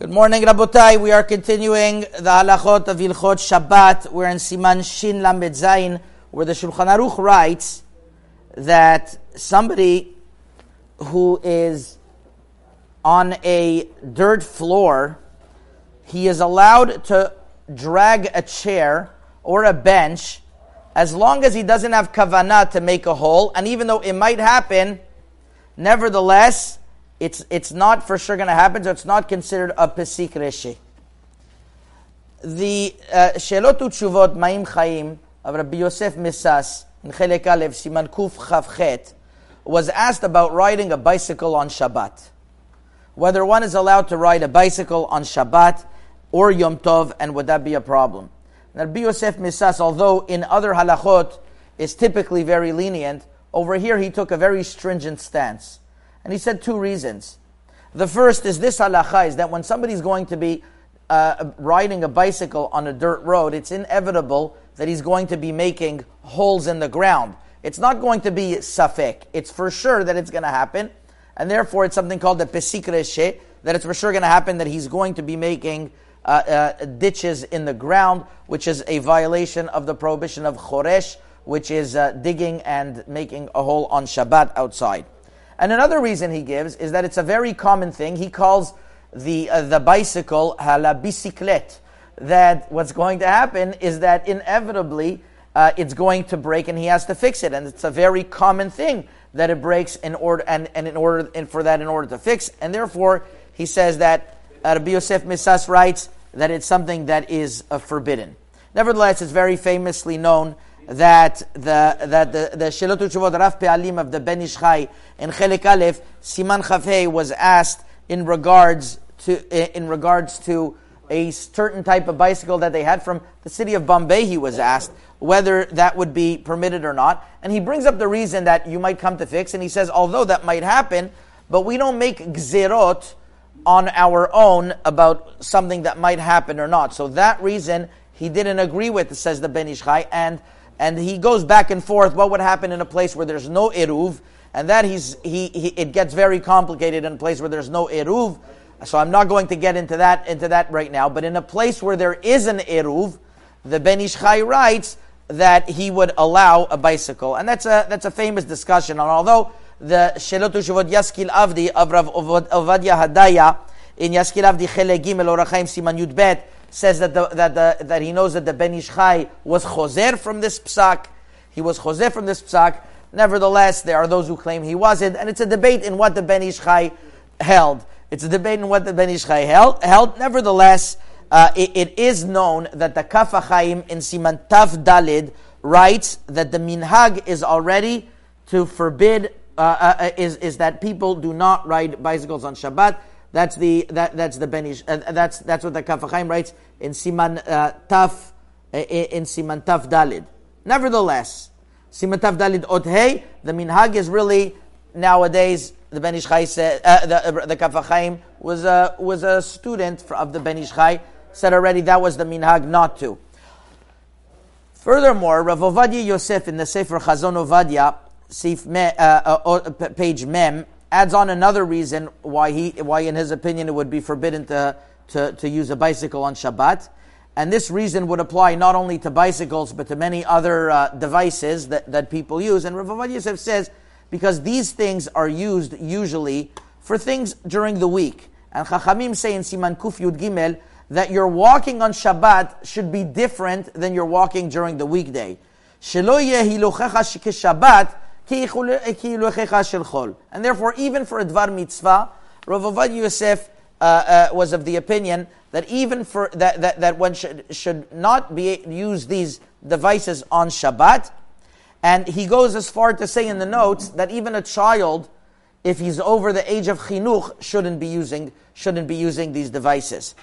Good morning, Rabotai. We are continuing the halachot of Ilchot Shabbat. We're in Siman Shin Lamed Zayin, where the Shulchan Aruch writes that somebody who is on a dirt floor, he is allowed to drag a chair or a bench as long as he doesn't have kavanah to make a hole, and even though it might happen, nevertheless, it's, it's not for sure going to happen, so it's not considered a pesik reshi. The uh, Shelot Utshuvot Mayim Chaim of Rabbi Yosef Misas in Chelek Siman Kuf Chavchet was asked about riding a bicycle on Shabbat. Whether one is allowed to ride a bicycle on Shabbat or Yom Tov, and would that be a problem? Rabbi Yosef Misas, although in other halachot is typically very lenient, over here he took a very stringent stance. And he said two reasons. The first is this halacha is that when somebody's going to be uh, riding a bicycle on a dirt road, it's inevitable that he's going to be making holes in the ground. It's not going to be safek. It's for sure that it's going to happen. And therefore, it's something called the pesik reshe, that it's for sure going to happen that he's going to be making uh, uh, ditches in the ground, which is a violation of the prohibition of choresh, which is uh, digging and making a hole on Shabbat outside. And another reason he gives is that it's a very common thing. He calls the, uh, the bicycle la bicyclette. That what's going to happen is that inevitably uh, it's going to break and he has to fix it. And it's a very common thing that it breaks in order, and, and in order, and for that in order to fix. And therefore, he says that uh, Rabbi Yosef Misas writes that it's something that is uh, forbidden. Nevertheless, it's very famously known that the that the the Shelot Utshuvot Rav Pe'alim of the Ben Ish Chai in Chelik Aleph Siman Chavhei was asked in regards to in regards to a certain type of bicycle that they had from the city of Bombay. He was asked whether that would be permitted or not, and he brings up the reason that you might come to fix, and he says although that might happen, but we don't make gzerot on our own about something that might happen or not. So that reason he didn't agree with, says the Ben Ish Chai, and and he goes back and forth. What would happen in a place where there's no eruv, and that he's he, he it gets very complicated in a place where there's no eruv. So I'm not going to get into that into that right now. But in a place where there is an eruv, the Ben Ish Chai writes that he would allow a bicycle, and that's a that's a famous discussion. And although the Shelot Shuvot Yaskil Avdi of Rav Ovadia Hadaya in Yaskil Avdi Chele Gimel Orachaim Siman Yud Bet says that, the, that, the, that he knows that the Ben Ish Chai was choser from this psak. He was choser from this psak. Nevertheless, there are those who claim he wasn't, and it's a debate in what the Ben Ish Chai held. It's a debate in what the Ben Ish Chai held. held. Nevertheless, uh, it, it is known that the Kaf HaChaim in Siman Tav Dalid writes that the minhag is already to forbid uh, uh is is that people do not ride bicycles on Shabbat. That's the that, that's the Benish. Uh, that's that's what the Kaf HaChaim writes in Siman uh, Taf uh, in Siman Taf Dalid. Nevertheless, Siman Taf Dalid Othei, the minhag is really nowadays the Ben Ish Chai said uh, the uh, the Kaf HaChaim was a was a student of the Ben Ish Chai said already that was the minhag not to. Furthermore, Rav Ovadia Yosef in the Sefer Chazon Ovadia, uh, page Mem, adds on another reason why he, why in his opinion it would be forbidden to, to, to use a bicycle on Shabbat. And this reason would apply not only to bicycles, but to many other uh, devices that, that people use. And Rav Yosef says, because these things are used usually for things during the week. And Chachamim say in Siman Kuf Yud Gimel that your walking on Shabbat should be different than your walking during the weekday. Shabbat and therefore, even for a Dvar Mitzvah, Rav Avad Yosef uh, uh, was of the opinion that even for that, that, that one should, should not be use these devices on Shabbat. And he goes as far to say in the notes that even a child, if he's over the age of chinuch, shouldn't be using shouldn't be using these devices.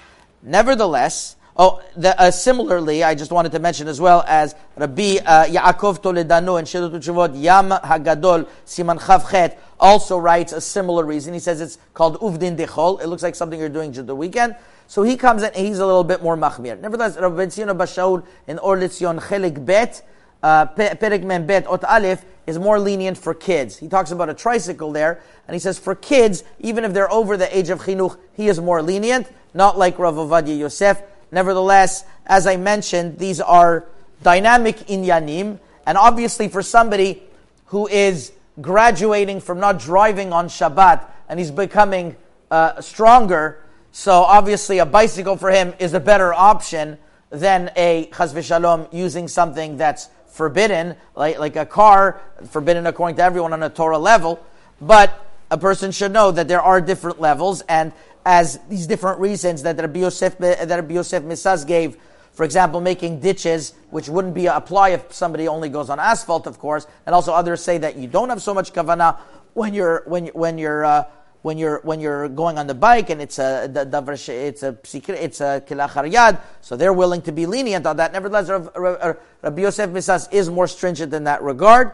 Nevertheless, Oh, the, uh, similarly, I just wanted to mention as well as Rabbi uh, Yaakov Toledano and Shelot Utshuvot Yam Hagadol Siman Chavchet also writes a similar reason. He says it's called Uvdin Dechol. It looks like something you're doing during the weekend. So he comes in and he's a little bit more machmir. Nevertheless, Rabbi Tzion Bashaul in Or Litzion Chelik Bet, uh, Perek Mem Bet Ot Aleph, is more lenient for kids. He talks about a tricycle there, and he says for kids, even if they're over the age of chinuch, he is more lenient. not like Rav Ovadia Yosef. Nevertheless, as I mentioned, these are dynamic inyanim, and obviously for somebody who is graduating from not driving on Shabbat and he's becoming uh, stronger, so obviously a bicycle for him is a better option than a chas v'shalom using something that's forbidden, like, like a car, forbidden according to everyone on a Torah level. But a person should know that there are different levels, and as these different reasons that Rabbi Yosef, that Rabbi Yosef Misas gave, for example, making ditches, which wouldn't be apply if somebody only goes on asphalt, of course, and also others say that you don't have so much kavanah when you're when when you're uh, when you're when you're going on the bike and it's a it's a it's a kilachar yad, so they're willing to be lenient on that. Nevertheless, Rabbi Yosef Misas is more stringent in that regard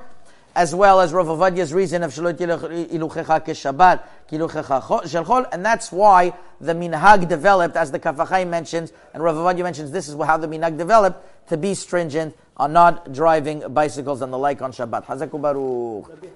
as well as Rav Ovadia's reason of Shalot Iluchecha Keshabbat, Shelchol, and that's why the minhag developed, as the Kaf HaChaim mentions, and Rav Avadia mentions this is how the minhag developed, to be stringent on not driving bicycles and the like on Shabbat. Baruch.